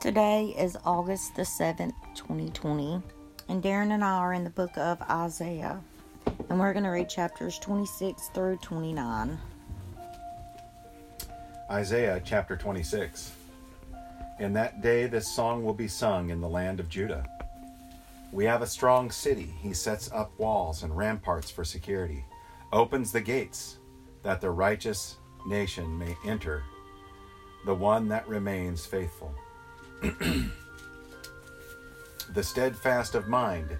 Today is August the 7th, 2020, and Darren and I are in the book of Isaiah, and we're going to read chapters 26 through 29. Isaiah chapter 26. In that day, this song will be sung in the land of Judah. We have a strong city. He sets up walls and ramparts for security, opens the gates that the righteous nation may enter, the one that remains faithful. the steadfast of mind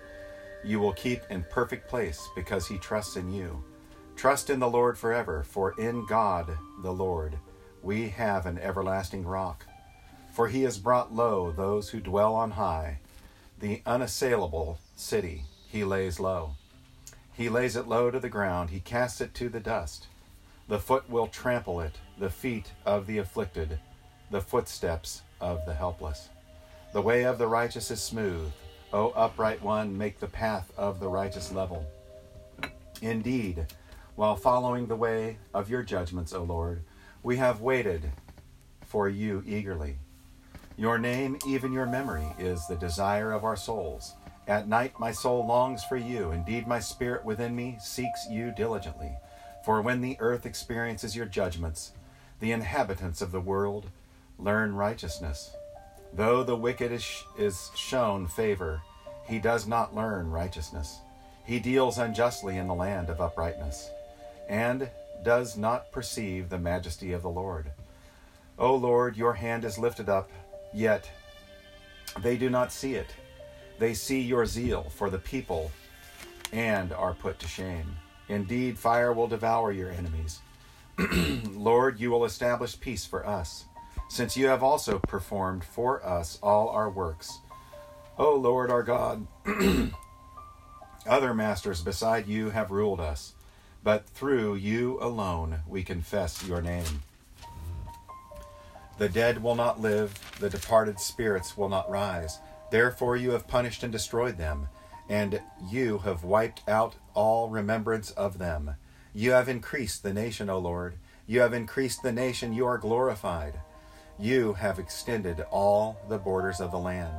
you will keep in perfect place because he trusts in you. Trust in the Lord forever, for in God the Lord we have an everlasting rock. For he has brought low those who dwell on high, the unassailable city he lays low. He lays it low to the ground, he casts it to the dust. The foot will trample it, the feet of the afflicted, the footsteps of the helpless. The way of the righteous is smooth. O upright one, make the path of the righteous level. Indeed, while following the way of your judgments, O Lord, we have waited for you eagerly. Your name, even your memory, is the desire of our souls. At night my soul longs for you. Indeed, my spirit within me seeks you diligently. For when the earth experiences your judgments, the inhabitants of the world learn righteousness. Though the wicked is, is shown favor, he does not learn righteousness. He deals unjustly in the land of uprightness, and does not perceive the majesty of the Lord. O Lord, your hand is lifted up, yet they do not see it. They see your zeal for the people and are put to shame. Indeed, fire will devour your enemies. Lord, you will establish peace for us since you have also performed for us all our works. O Lord our God, other masters beside you have ruled us, but through you alone we confess your name. The dead will not live, the departed spirits will not rise. Therefore you have punished and destroyed them, and you have wiped out all remembrance of them. You have increased the nation, O Lord. You have increased the nation, you are glorified. You have extended all the borders of the land.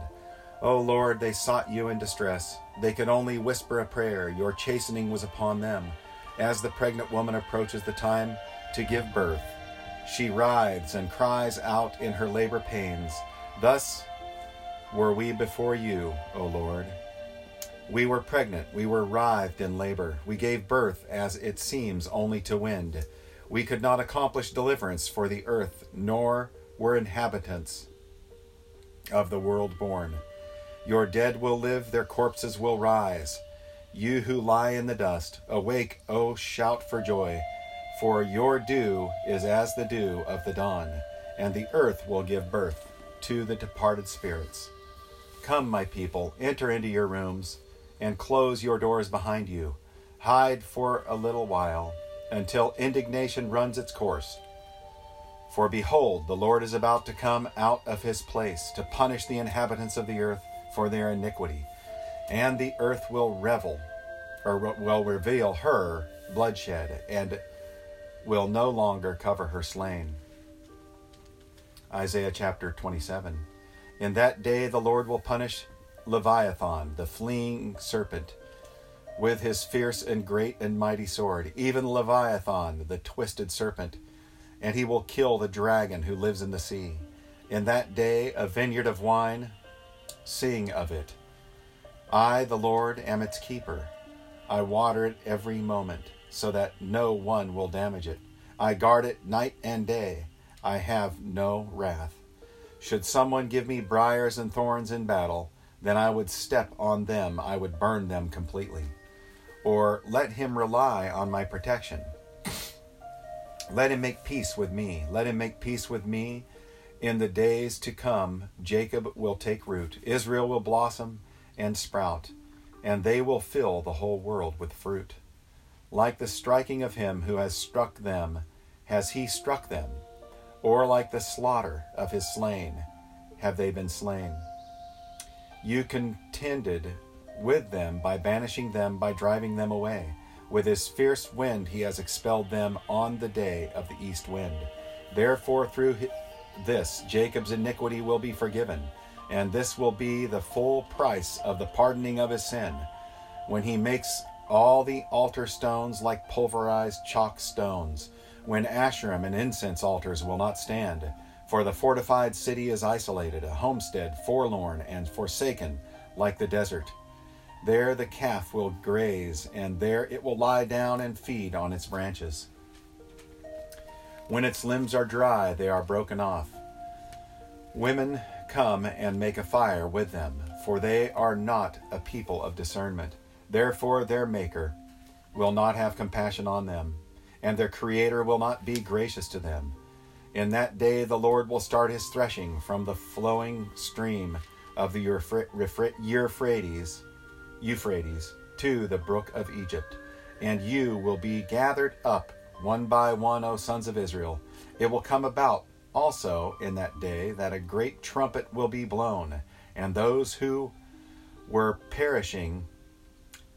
O Lord, they sought you in distress. They could only whisper a prayer. Your chastening was upon them. As the pregnant woman approaches the time to give birth, she writhes and cries out in her labor pains. Thus were we before you, O Lord. We were pregnant, we were writhed in labor. We gave birth, as it seems, only to wind. We could not accomplish deliverance for the earth, nor were inhabitants of the world born. Your dead will live, their corpses will rise. You who lie in the dust, awake, O shout for joy, for your dew is as the dew of the dawn, and the earth will give birth to the departed spirits. Come, my people, enter into your rooms, and close your doors behind you. Hide for a little while, until indignation runs its course for behold, the Lord is about to come out of his place to punish the inhabitants of the earth for their iniquity, and the earth will revel, or will reveal her bloodshed, and will no longer cover her slain. Isaiah chapter 27. In that day the Lord will punish Leviathan, the fleeing serpent, with his fierce and great and mighty sword, even Leviathan, the twisted serpent and he will kill the dragon who lives in the sea. In that day, a vineyard of wine, sing of it. I, the Lord, am its keeper. I water it every moment, so that no one will damage it. I guard it night and day. I have no wrath. Should someone give me briars and thorns in battle, then I would step on them, I would burn them completely. Or let him rely on my protection. Let him make peace with me. Let him make peace with me. In the days to come, Jacob will take root, Israel will blossom and sprout, and they will fill the whole world with fruit. Like the striking of him who has struck them, has he struck them, or like the slaughter of his slain, have they been slain. You contended with them by banishing them, by driving them away. With his fierce wind he has expelled them on the day of the east wind. Therefore, through this Jacob's iniquity will be forgiven, and this will be the full price of the pardoning of his sin, when he makes all the altar stones like pulverized chalk stones, when Asherim and incense altars will not stand. For the fortified city is isolated, a homestead forlorn and forsaken, like the desert. There the calf will graze, and there it will lie down and feed on its branches. When its limbs are dry, they are broken off. Women come and make a fire with them, for they are not a people of discernment. Therefore, their Maker will not have compassion on them, and their Creator will not be gracious to them. In that day, the Lord will start his threshing from the flowing stream of the Euphrates, Euphrates to the brook of Egypt, and you will be gathered up one by one, O sons of Israel. It will come about also in that day that a great trumpet will be blown, and those who were perishing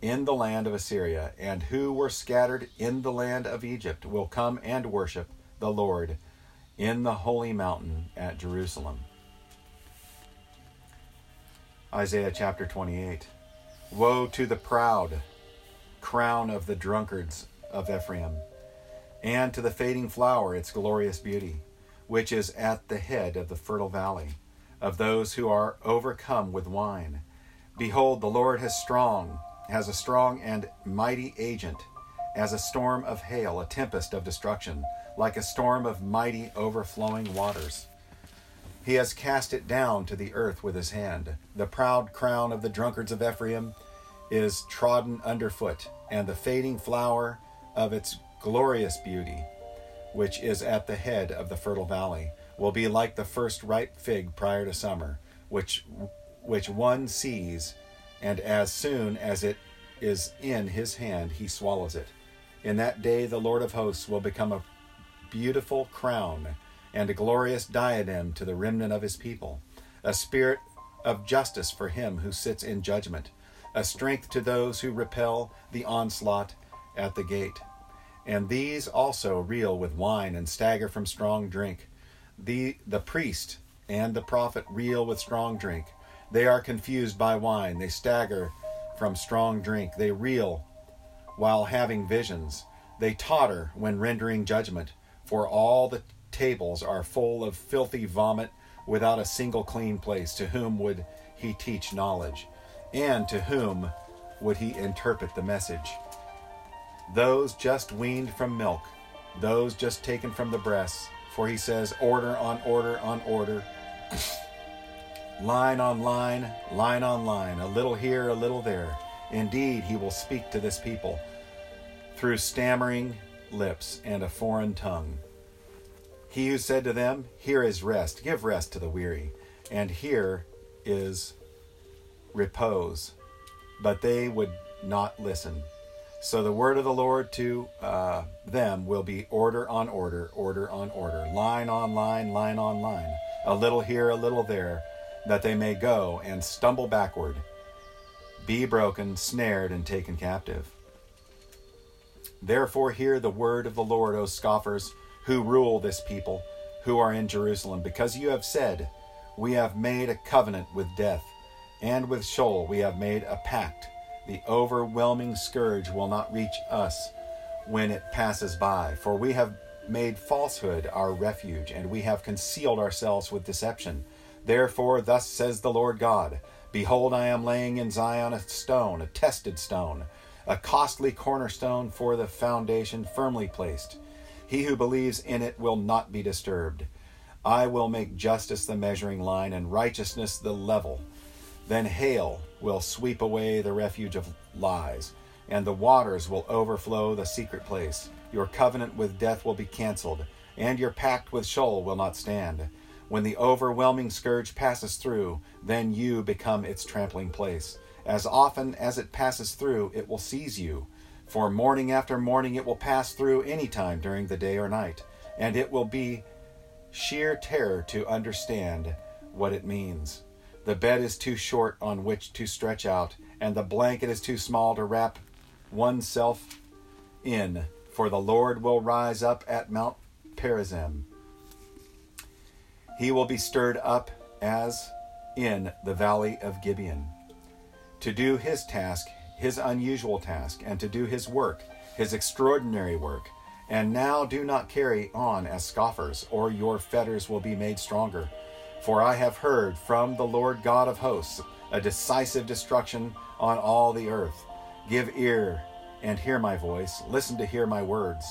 in the land of Assyria, and who were scattered in the land of Egypt, will come and worship the Lord in the holy mountain at Jerusalem. Isaiah chapter 28. Woe to the proud crown of the drunkards of Ephraim, and to the fading flower, its glorious beauty, which is at the head of the fertile valley, of those who are overcome with wine. Behold, the Lord has strong has a strong and mighty agent, as a storm of hail, a tempest of destruction, like a storm of mighty overflowing waters. He has cast it down to the earth with his hand. The proud crown of the drunkards of Ephraim is trodden underfoot, and the fading flower of its glorious beauty, which is at the head of the fertile valley, will be like the first ripe fig prior to summer, which which one sees and as soon as it is in his hand, he swallows it. In that day, the Lord of hosts will become a beautiful crown and a glorious diadem to the remnant of his people, a spirit of justice for him who sits in judgment, a strength to those who repel the onslaught at the gate. And these also reel with wine and stagger from strong drink. The, the priest and the prophet reel with strong drink. They are confused by wine. They stagger from strong drink. They reel while having visions. They totter when rendering judgment. For all the tables are full of filthy vomit without a single clean place. To whom would he teach knowledge? And to whom would he interpret the message? Those just weaned from milk, those just taken from the breasts. For he says, Order on order on order line on line, line on line, a little here, a little there. Indeed, he will speak to this people through stammering lips and a foreign tongue. He who said to them, Here is rest, give rest to the weary, and here is repose. But they would not listen. So the word of the Lord to uh, them will be order on order, order on order, line on line, line on line, a little here, a little there that they may go and stumble backward, be broken, snared, and taken captive. Therefore, hear the word of the Lord, O scoffers, who rule this people, who are in Jerusalem, because you have said, We have made a covenant with death, and with Sheol we have made a pact. The overwhelming scourge will not reach us when it passes by, for we have made falsehood our refuge, and we have concealed ourselves with deception. Therefore, thus says the Lord God Behold, I am laying in Zion a stone, a tested stone, a costly cornerstone for the foundation firmly placed. He who believes in it will not be disturbed. I will make justice the measuring line and righteousness the level. Then hail will sweep away the refuge of lies, and the waters will overflow the secret place. Your covenant with death will be canceled, and your pact with Sheol will not stand. When the overwhelming scourge passes through, then you become its trampling place. As often as it passes through, it will seize you. For morning after morning it will pass through any time during the day or night, and it will be sheer terror to understand what it means. The bed is too short on which to stretch out, and the blanket is too small to wrap oneself in, for the Lord will rise up at Mount Perazim He will be stirred up as in the valley of Gibeon to do his task, his unusual task, and to do his work, his extraordinary work. And now do not carry on as scoffers, or your fetters will be made stronger. For I have heard from the Lord God of hosts a decisive destruction on all the earth. Give ear and hear my voice. Listen to hear my words.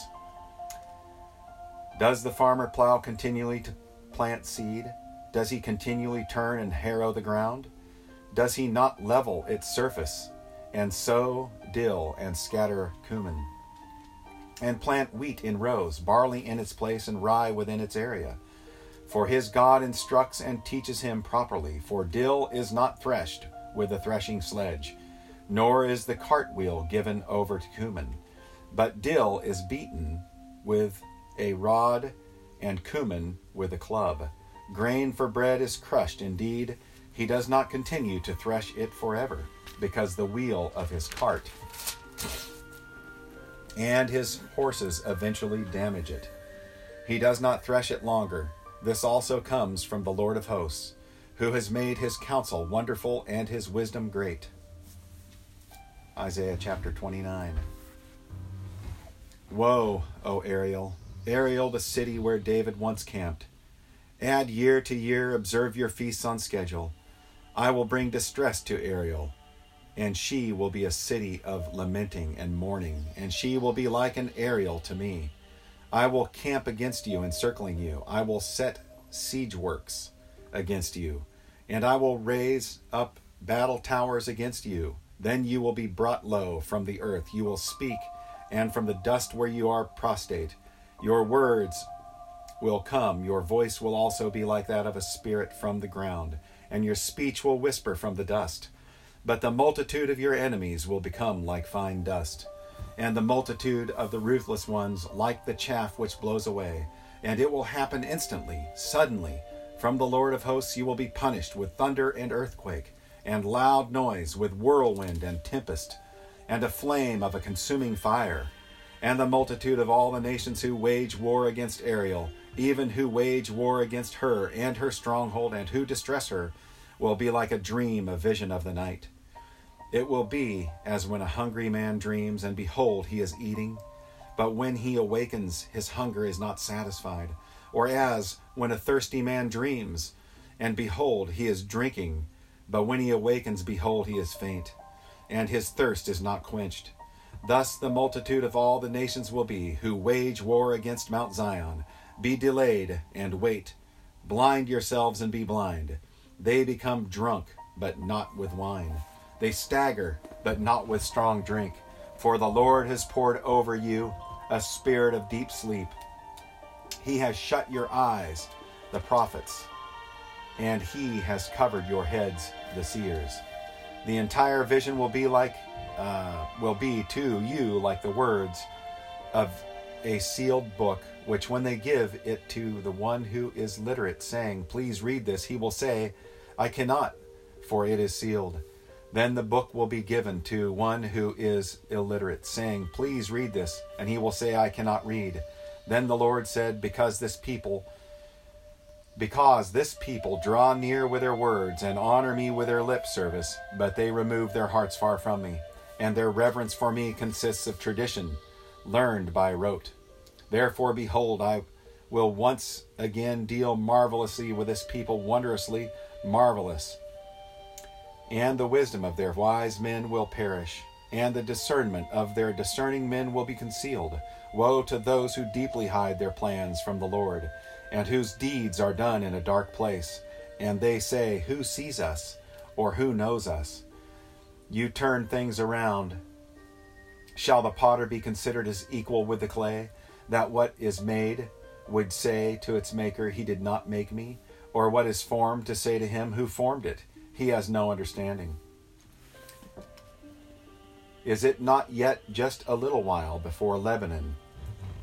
Does the farmer plow continually to plant seed? Does he continually turn and harrow the ground? Does he not level its surface, and sow dill and scatter cumin? And plant wheat in rows, barley in its place, and rye within its area? For his God instructs and teaches him properly, for dill is not threshed with a threshing sledge, nor is the cartwheel given over to cumin, but dill is beaten with a rod, and cumin with a club. Grain for bread is crushed indeed he does not continue to thresh it forever, because the wheel of his cart and his horses eventually damage it. He does not thresh it longer. This also comes from the Lord of hosts, who has made his counsel wonderful and his wisdom great. Isaiah chapter 29. Woe, O Ariel, Ariel, the city where David once camped. Add year to year, observe your feasts on schedule. I will bring distress to Ariel, and she will be a city of lamenting and mourning, and she will be like an Ariel to me. I will camp against you, encircling you. I will set siege works against you, and I will raise up battle towers against you. Then you will be brought low from the earth. You will speak, and from the dust where you are prostrate, your words will come. Your voice will also be like that of a spirit from the ground and your speech will whisper from the dust. But the multitude of your enemies will become like fine dust, and the multitude of the ruthless ones like the chaff which blows away. And it will happen instantly, suddenly. From the Lord of hosts you will be punished with thunder and earthquake, and loud noise, with whirlwind and tempest, and a flame of a consuming fire. And the multitude of all the nations who wage war against Ariel even who wage war against her and her stronghold and who distress her, will be like a dream, a vision of the night. It will be as when a hungry man dreams, and behold, he is eating, but when he awakens, his hunger is not satisfied. Or as when a thirsty man dreams, and behold, he is drinking, but when he awakens, behold, he is faint, and his thirst is not quenched. Thus the multitude of all the nations will be, who wage war against Mount Zion be delayed and wait. Blind yourselves and be blind. They become drunk, but not with wine. They stagger, but not with strong drink. For the Lord has poured over you a spirit of deep sleep. He has shut your eyes, the prophets, and he has covered your heads, the seers. The entire vision will be like, uh, will be to you like the words of a sealed book which when they give it to the one who is literate, saying, Please read this, he will say, I cannot, for it is sealed. Then the book will be given to one who is illiterate, saying, Please read this, and he will say, I cannot read. Then the Lord said, Because this people, because this people draw near with their words and honor me with their lip service, but they remove their hearts far from me, and their reverence for me consists of tradition, learned by rote. Therefore, behold, I will once again deal marvelously with this people, wondrously marvelous. And the wisdom of their wise men will perish, and the discernment of their discerning men will be concealed. Woe to those who deeply hide their plans from the Lord, and whose deeds are done in a dark place. And they say, Who sees us, or who knows us? You turn things around. Shall the potter be considered as equal with the clay? that what is made would say to its maker, He did not make me, or what is formed to say to him who formed it, He has no understanding. Is it not yet just a little while before Lebanon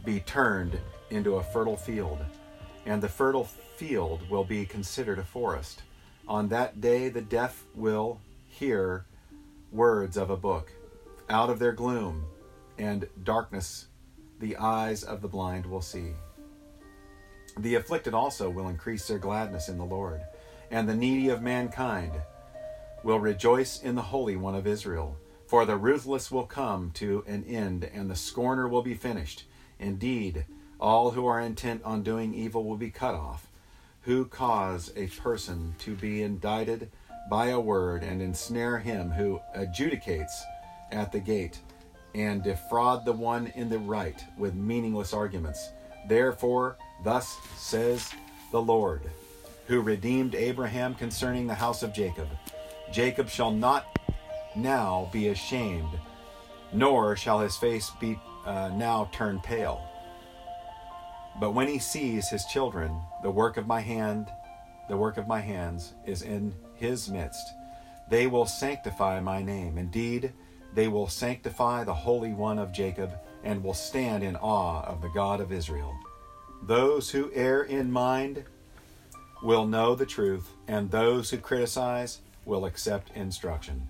be turned into a fertile field, and the fertile field will be considered a forest? On that day the deaf will hear words of a book. Out of their gloom and darkness the eyes of the blind will see. The afflicted also will increase their gladness in the Lord, and the needy of mankind will rejoice in the Holy One of Israel. For the ruthless will come to an end, and the scorner will be finished. Indeed, all who are intent on doing evil will be cut off, who cause a person to be indicted by a word and ensnare him who adjudicates at the gate and defraud the one in the right with meaningless arguments. Therefore, thus says the Lord, who redeemed Abraham concerning the house of Jacob Jacob shall not now be ashamed, nor shall his face be uh, now turn pale. But when he sees his children, the work of my hand, the work of my hands is in his midst. They will sanctify my name. Indeed, they will sanctify the Holy One of Jacob and will stand in awe of the God of Israel. Those who err in mind will know the truth, and those who criticize will accept instruction.